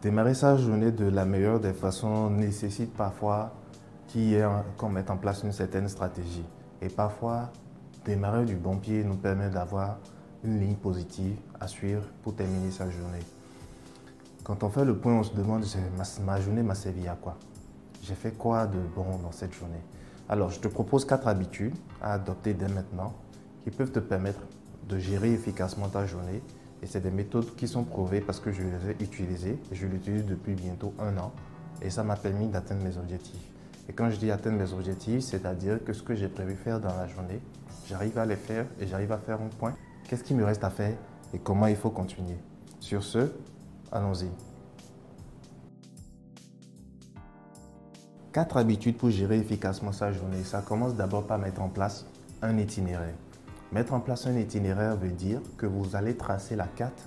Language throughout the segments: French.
Démarrer sa journée de la meilleure des façons nécessite parfois qu'on mette en place une certaine stratégie. Et parfois, démarrer du bon pied nous permet d'avoir une ligne positive à suivre pour terminer sa journée. Quand on fait le point, on se demande ma, journée m'a servi à quoi? J'ai fait quoi de bon dans cette journée? Alors, je te propose quatre habitudes à adopter dès maintenant qui peuvent te permettre de gérer efficacement ta journée. Et c'est des méthodes qui sont prouvées parce que je les ai utilisées. Je l'utilise depuis bientôt un an et ça m'a permis d'atteindre mes objectifs. Et quand je dis atteindre mes objectifs, c'est-à-dire que ce que j'ai prévu faire dans la journée, j'arrive à les faire et j'arrive à faire un point. Qu'est-ce qui me reste à faire et comment il faut continuer? Sur ce, allons-y. Quatre habitudes pour gérer efficacement sa journée. Ça commence d'abord par mettre en place un itinéraire. Mettre en place un itinéraire veut dire que vous allez tracer la carte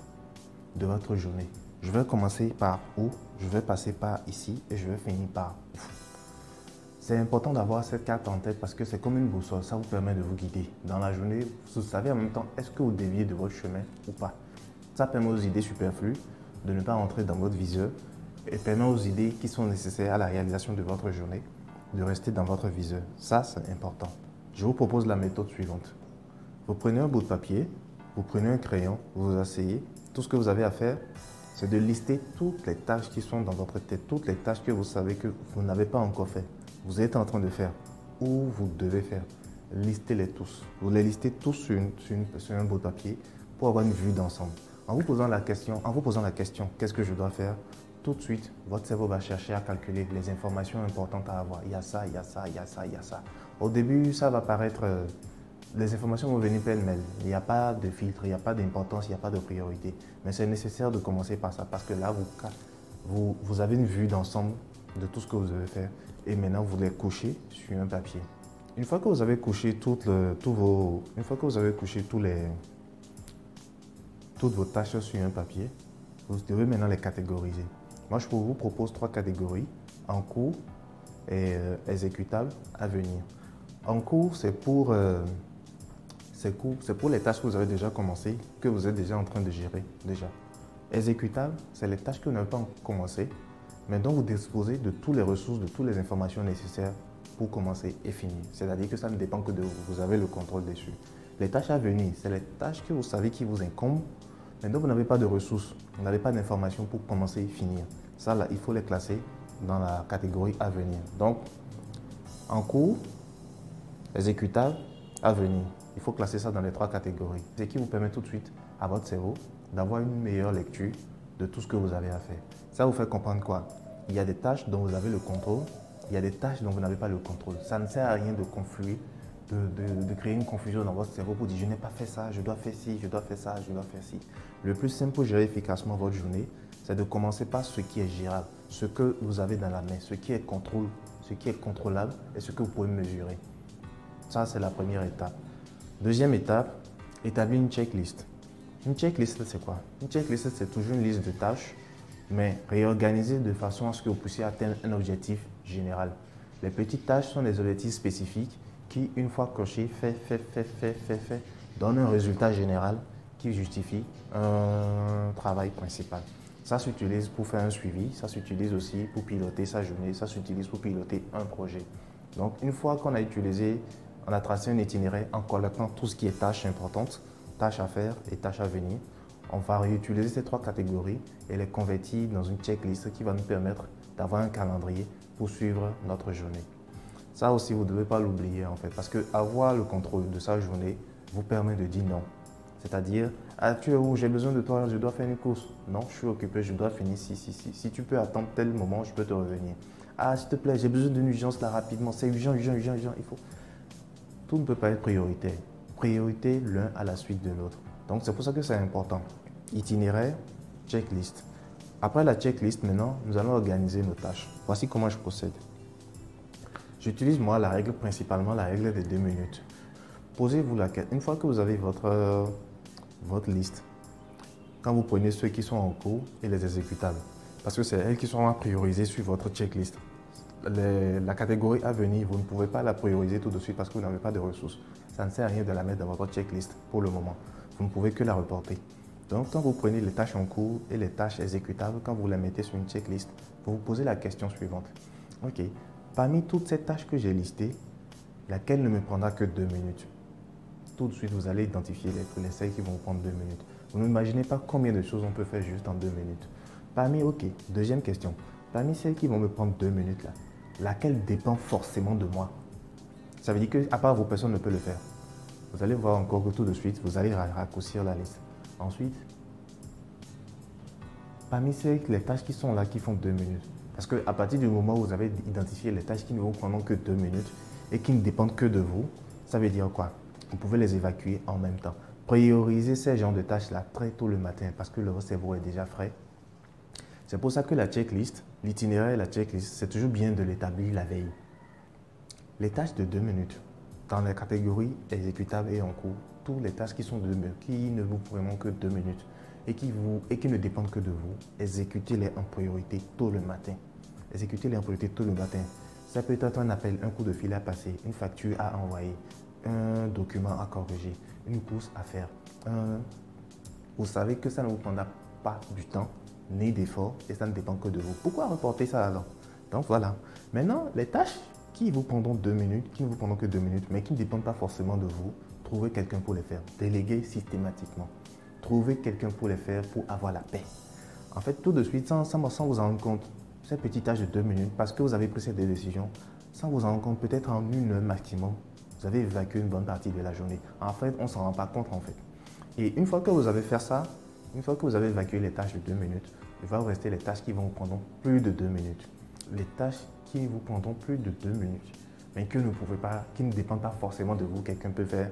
de votre journée. Je vais commencer par où, je vais passer par ici et je vais finir par où. C'est important d'avoir cette carte en tête parce que c'est comme une boussole, ça vous permet de vous guider. Dans la journée, vous savez en même temps est-ce que vous déviez de votre chemin ou pas? Ça permet aux idées superflues de ne pas entrer dans votre viseur et permet aux idées qui sont nécessaires à la réalisation de votre journée de rester dans votre viseur. Ça, c'est important. Je vous propose la méthode suivante. Vous prenez un bout de papier, vous prenez un crayon, vous vous asseyez. Tout ce que vous avez à faire, c'est de lister toutes les tâches qui sont dans votre tête, toutes les tâches que vous savez que vous n'avez pas encore fait. Vous êtes en train de faire ou vous devez faire. Listez-les tous. Vous les listez tous sur, sur un bout de papier pour avoir une vue d'ensemble. En vous posant la question, en vous posant la question, qu'est-ce que je dois faire? Tout de suite, votre cerveau va chercher à calculer les informations importantes à avoir. Il y a ça, il y a ça, il y a ça, il y a ça. Au début, ça va paraître euh, les informations vont venir pêle-mêle. Il n'y a pas de filtre, il n'y a pas d'importance, il n'y a pas de priorité. Mais c'est nécessaire de commencer par ça parce que là, vous, avez une vue d'ensemble de tout ce que vous devez faire. Et maintenant, vous les couchez sur un papier. Une fois que vous avez couché toutes, vos, une fois que vous avez tous les, toutes vos tâches sur un papier, vous devez maintenant les catégoriser. Moi, je vous propose trois catégories en cours et euh, exécutable à venir. En cours, c'est pour euh, c'est pour les tâches que vous avez déjà commencé, que vous êtes déjà en train de gérer déjà. Exécutable, c'est les tâches que vous n'avez pas commencé, mais dont vous disposez de toutes les ressources, de toutes les informations nécessaires pour commencer et finir. C'est-à-dire que ça ne dépend que de vous, vous avez le contrôle dessus. Les tâches à venir, c'est les tâches que vous savez qui vous incombent, mais dont vous n'avez pas de ressources, vous n'avez pas d'informations pour commencer et finir. Ça, là, il faut les classer dans la catégorie à venir. Donc, en cours, exécutable, à venir. Il faut classer ça dans les trois catégories. Ce qui vous permet tout de suite à votre cerveau d'avoir une meilleure lecture de tout ce que vous avez à faire. Ça vous fait comprendre quoi? Il y a des tâches dont vous avez le contrôle, il y a des tâches dont vous n'avez pas le contrôle. Ça ne sert à rien de confluer, de, créer une confusion dans votre cerveau pour dire je n'ai pas fait ça, je dois faire ci, je dois faire ça, je dois faire ci. Le plus simple pour gérer efficacement votre journée, c'est de commencer par ce qui est gérable, ce que vous avez dans la main, ce qui est contrôle, ce qui est contrôlable et ce que vous pouvez mesurer. Ça, c'est la première étape. Deuxième étape, établir une checklist. Une checklist, c'est quoi? Une checklist, c'est toujours une liste de tâches, mais réorganisée de façon à ce que vous puissiez atteindre un objectif général. Les petites tâches sont des objectifs spécifiques qui, une fois cochés, fait, fait, fait, fait, fait, fait, donnent un résultat général qui justifie un travail principal. Ça s'utilise pour faire un suivi, ça s'utilise aussi pour piloter sa journée, ça s'utilise pour piloter un projet. Donc, une fois qu'on a utilisé on a tracé un itinéraire en collectant tout ce qui est tâches importantes, tâches à faire et tâches à venir. On va réutiliser ces trois catégories et les convertir dans une checklist qui va nous permettre d'avoir un calendrier pour suivre notre journée. Ça aussi, vous ne devez pas l'oublier en fait, parce que avoir le contrôle de sa journée vous permet de dire non. C'est-à-dire, ah, tu es où? J'ai besoin de toi, je dois faire une course. Non, je suis occupé, je dois finir si, si, si. Si tu peux attendre tel moment, je peux te revenir. Ah, s'il te plaît, j'ai besoin d'une urgence là rapidement. C'est urgent, urgent, urgent, urgent. Il faut tout ne peut pas être prioritaire. Priorité l'un à la suite de l'autre. Donc c'est pour ça que c'est important. Itinéraire, checklist. Après la checklist, maintenant, nous allons organiser nos tâches. Voici comment je procède. J'utilise moi la règle, principalement la règle des deux minutes. Posez-vous la question. Une fois que vous avez votre, votre liste, quand vous prenez ceux qui sont en cours et les exécutables, parce que c'est elles qui seront à prioriser sur votre checklist la catégorie à venir, vous ne pouvez pas la prioriser tout de suite parce que vous n'avez pas de ressources. Ça ne sert à rien de la mettre dans votre checklist pour le moment. Vous ne pouvez que la reporter. Donc, quand vous prenez les tâches en cours et les tâches exécutables, quand vous les mettez sur une checklist, vous vous posez la question suivante. OK, parmi toutes ces tâches que j'ai listées, laquelle ne me prendra que deux minutes? Tout de suite, vous allez identifier les, les celles qui vont prendre deux minutes. Vous n'imaginez pas combien de choses on peut faire juste en deux minutes. Parmi, OK, deuxième question. Parmi celles qui vont me prendre deux minutes, là, laquelle dépend forcément de moi Ça veut dire qu'à part vos personnes ne peut le faire. Vous allez voir encore que tout de suite, vous allez raccourcir la liste. Ensuite, parmi ces, les tâches qui sont là, qui font deux minutes, parce qu'à partir du moment où vous avez identifié les tâches qui ne vous prendront que deux minutes et qui ne dépendent que de vous, ça veut dire quoi? Vous pouvez les évacuer en même temps. Prioriser ces genres de tâches-là très tôt le matin parce que le cerveau est déjà frais. C'est pour ça que la checklist, l'itinéraire et la checklist, c'est toujours bien de l'établir la veille. Les tâches de deux minutes, dans la catégorie exécutable et en cours, toutes les tâches qui sont de qui ne vous prennent que deux minutes et qui, vous, et qui ne dépendent que de vous, exécutez-les en priorité tôt le matin. Exécutez-les en priorité tôt le matin. Ça peut être un appel, un coup de fil à passer, une facture à envoyer, un document à corriger, une course à faire. vous savez que ça ne vous prendra pas du temps ni d'effort et ça ne dépend que de vous. Pourquoi reporter ça alors Donc voilà. Maintenant, les tâches qui vous prendront deux minutes, qui ne vous prendront que deux minutes, mais qui ne dépendent pas forcément de vous, trouvez quelqu'un pour les faire. Déléguez systématiquement. Trouvez quelqu'un pour les faire pour avoir la paix. En fait, tout de suite, sans, sans, vous en rendre compte, ces petites tâches de deux minutes, parce que vous avez pris cette décision, sans vous en rendre compte, peut-être en une heure maximum, vous avez évacué une bonne partie de la journée. En fait, on ne s'en rend pas compte en fait. Et une fois que vous avez fait ça, une fois que vous avez évacué les tâches de deux minutes, il va vous rester les tâches qui vont vous prendre plus de deux minutes. Les tâches qui vous prendront plus de deux minutes, mais que ne pouvez pas, qui ne dépendent pas forcément de vous, quelqu'un peut faire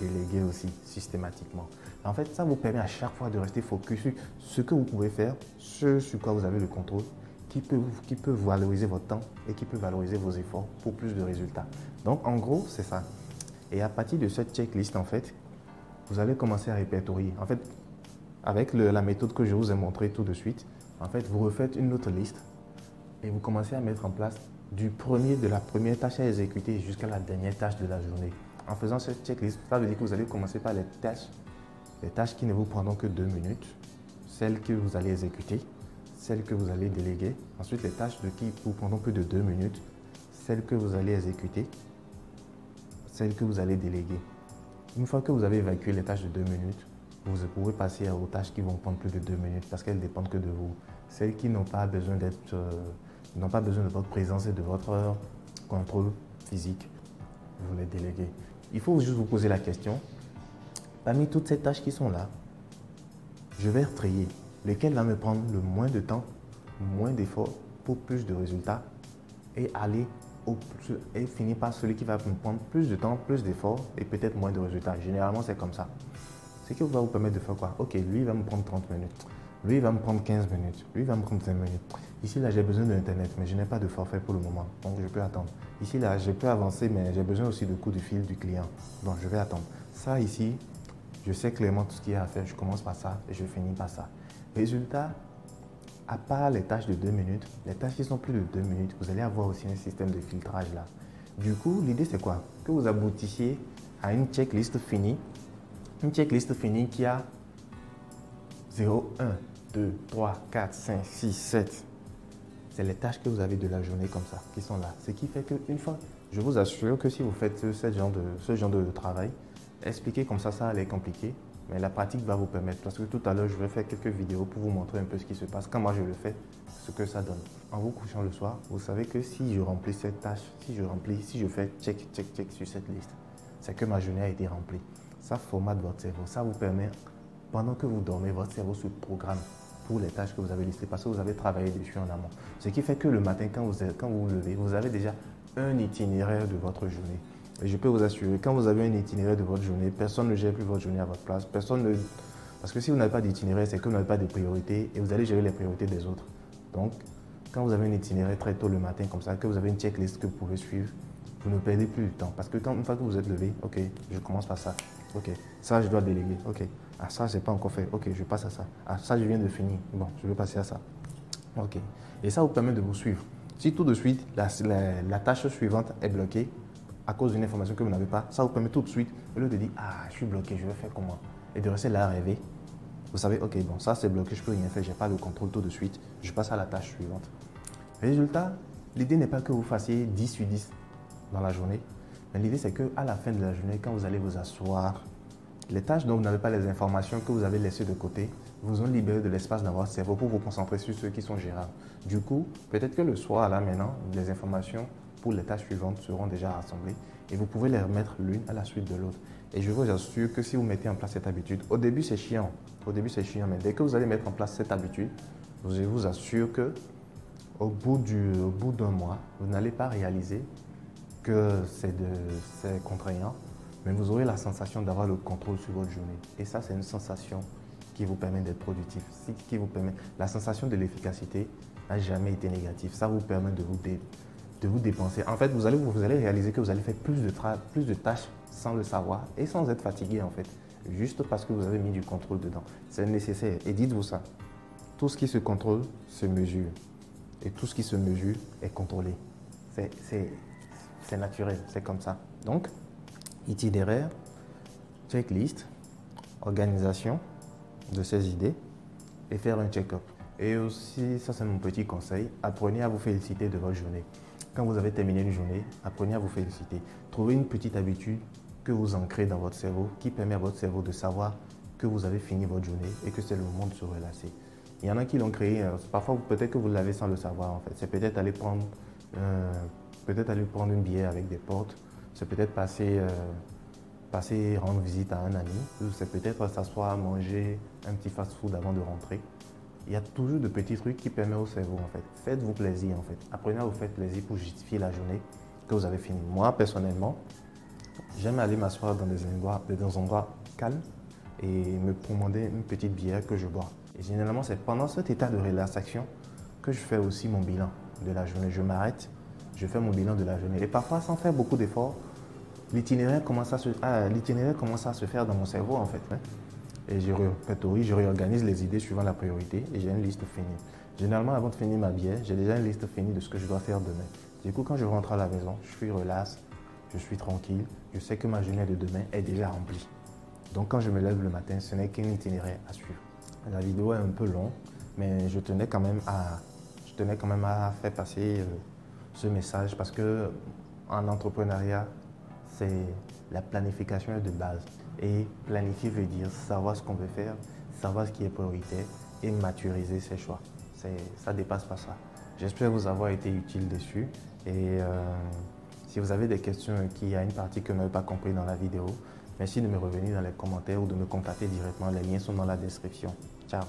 déléguer aussi systématiquement. En fait, ça vous permet à chaque fois de rester focus sur ce que vous pouvez faire, ce sur quoi vous avez le contrôle, qui peut, qui peut valoriser votre temps et qui peut valoriser vos efforts pour plus de résultats. Donc, en gros, c'est ça. Et à partir de cette checklist, en fait, vous allez commencer à répertorier. En fait, avec la méthode que je vous ai montrée tout de suite, en fait, vous refaites une autre liste et vous commencez à mettre en place du premier, de la première tâche à exécuter jusqu'à la dernière tâche de la journée. En faisant cette checklist, ça veut dire que vous allez commencer par les tâches, les tâches qui ne vous prendront que deux minutes, celles que vous allez exécuter, celles que vous allez déléguer, ensuite les tâches de qui vous prendront plus de deux minutes, celles que vous allez exécuter, celles que vous allez déléguer. Une fois que vous avez évacué les tâches de deux minutes, vous pouvez passer aux tâches qui vont prendre plus de deux minutes parce qu'elles dépendent que de vous. Celles qui n'ont pas besoin d'être, euh, n'ont pas besoin de votre présence et de votre contrôle physique, vous les déléguez. Il faut juste vous poser la question. Parmi toutes ces tâches qui sont là, je vais retrayer lequel va me prendre le moins de temps, moins d'efforts pour plus de résultats et aller au, et finir par celui qui va me prendre plus de temps, plus d'efforts et peut-être moins de résultats? Généralement, c'est comme ça ce qui va vous permettre de faire quoi? Ok, lui, il va me prendre 30 minutes. Lui, il va me prendre 15 minutes. Lui, il va me prendre 5 minutes. Ici, là, j'ai besoin d'Internet, mais je n'ai pas de forfait pour le moment. Donc, je peux attendre. Ici, là, je peux avancer, mais j'ai besoin aussi de coup de fil du client. Donc, je vais attendre. Ça, ici, je sais clairement tout ce qu'il y a à faire. Je commence par ça et je finis par ça. Résultat, à part les tâches de 2 minutes, les tâches qui sont plus de 2 minutes, vous allez avoir aussi un système de filtrage là. Du coup, l'idée, c'est quoi? Que vous aboutissiez à une checklist finie une checklist finie qui a 0, 1, 2, 3, 4, 5, 6, 7. C'est les tâches que vous avez de la journée comme ça qui sont là. Ce qui fait qu'une fois, je vous assure que si vous faites ce genre de, travail, expliquer comme ça, ça allait compliqué. Mais la pratique va vous permettre. Parce que tout à l'heure, je vais faire quelques vidéos pour vous montrer un peu ce qui se passe. Quand moi je le fais, ce que ça donne. En vous couchant le soir, vous savez que si je remplis cette tâche, si je remplis, si je fais check, check, check sur cette liste, c'est que ma journée a été remplie ça formate votre cerveau. Ça vous permet, pendant que vous dormez, votre cerveau se programme pour les tâches que vous avez listées parce que vous avez travaillé dessus en amont. Ce qui fait que le matin, quand vous, quand vous vous levez, vous avez déjà un itinéraire de votre journée. Et je peux vous assurer, quand vous avez un itinéraire de votre journée, personne ne gère plus votre journée à votre place. Personne ne... Parce que si vous n'avez pas d'itinéraire, c'est que vous n'avez pas de priorité et vous allez gérer les priorités des autres. Donc, quand vous avez un itinéraire très tôt le matin comme ça, que vous avez une checklist que vous pouvez suivre, vous ne perdez plus de temps. Parce que une fois que vous êtes levé, ok, je commence par ça. Ok, ça je dois déléguer. Ok, ah ça je n'ai pas encore fait. Ok, je passe à ça. Ah ça je viens de finir. Bon, je vais passer à ça. Ok. Et ça vous permet de vous suivre. Si tout de suite la, la, tâche suivante est bloquée à cause d'une information que vous n'avez pas, ça vous permet tout de suite, au lieu de dire ah je suis bloqué, je vais faire comment? Et de rester là à rêver, Vous savez, ok, bon, ça c'est bloqué, je peux rien faire, je n'ai pas le contrôle tout de suite. Je passe à la tâche suivante. Résultat, l'idée n'est pas que vous fassiez 10 sur 10 dans la journée, l'idée c'est qu'à la fin de la journée, quand vous allez vous asseoir, les tâches dont vous n'avez pas les informations que vous avez laissées de côté vous ont libéré de l'espace dans votre cerveau pour vous concentrer sur ceux qui sont gérables. Du coup, peut-être que le soir, là maintenant, les informations pour les tâches suivantes seront déjà rassemblées et vous pouvez les remettre l'une à la suite de l'autre. Et je vous assure que si vous mettez en place cette habitude, au début c'est chiant, au début c'est chiant, mais dès que vous allez mettre en place cette habitude, je vous assure que au bout d'un mois, vous n'allez pas réaliser que c'est contraignant, mais vous aurez la sensation d'avoir le contrôle sur votre journée. Et ça, c'est une sensation qui vous permet d'être productif, qui vous permet. La sensation de l'efficacité n'a jamais été négative. Ça vous permet de vous, de vous dépenser. En fait, vous allez, vous allez réaliser que vous allez faire plus de, plus de tâches sans le savoir et sans être fatigué en fait, juste parce que vous avez mis du contrôle dedans. C'est nécessaire. Et dites-vous ça, tout ce qui se contrôle se mesure et tout ce qui se mesure est contrôlé. C'est naturel, c'est comme ça. Donc, itinéraire, checklist, organisation de ces idées et faire un check-up. Et aussi, ça c'est mon petit conseil, apprenez à vous féliciter de votre journée. Quand vous avez terminé une journée, apprenez à vous féliciter. Trouvez une petite habitude que vous ancrez dans votre cerveau qui permet à votre cerveau de savoir que vous avez fini votre journée et que c'est le moment de se relâcher. Il y en a qui l'ont créé, euh, parfois peut-être que vous l'avez sans le savoir en fait. C'est peut-être aller prendre, euh, peut-être aller prendre une bière avec des potes, c'est peut-être passer, euh, passer rendre visite à un ami, c'est peut-être s'asseoir, manger un petit fast-food avant de rentrer. Il y a toujours de petits trucs qui permettent au cerveau en fait. Faites-vous plaisir en fait. Apprenez à vous faire plaisir pour justifier la journée que vous avez fini. Moi personnellement, j'aime aller m'asseoir dans des endroits, dans des endroits calmes et me commander une petite bière que je bois. Et généralement, c'est pendant cet état de relaxation que je fais aussi mon bilan de la journée. Je m'arrête, je fais mon bilan de la journée. Et parfois, sans faire beaucoup d'efforts, l'itinéraire commence, à se, ah, faire dans mon cerveau en fait. Hein. Et je répertorie, réorganise les idées suivant la priorité et j'ai une liste finie. Généralement, avant de finir ma bière, j'ai déjà une liste finie de ce que je dois faire demain. Du coup, quand je rentre à la maison, je suis relax, je suis tranquille, je sais que ma journée de demain est déjà remplie. Donc quand je me lève le matin, ce n'est qu'un itinéraire à suivre. La vidéo est un peu longue, mais je tenais quand même à, je tenais quand même à faire passer euh, ce message parce que en entrepreneuriat, c'est la planification de base. Et planifier veut dire savoir ce qu'on veut faire, savoir ce qui est prioritaire et maturiser ses choix. Ça dépasse pas ça. J'espère vous avoir été utile dessus. Et euh, si vous avez des questions qu'il y a une partie que vous n'avez pas compris dans la vidéo, merci de me revenir dans les commentaires ou de me contacter directement. Les liens sont dans la description. Ciao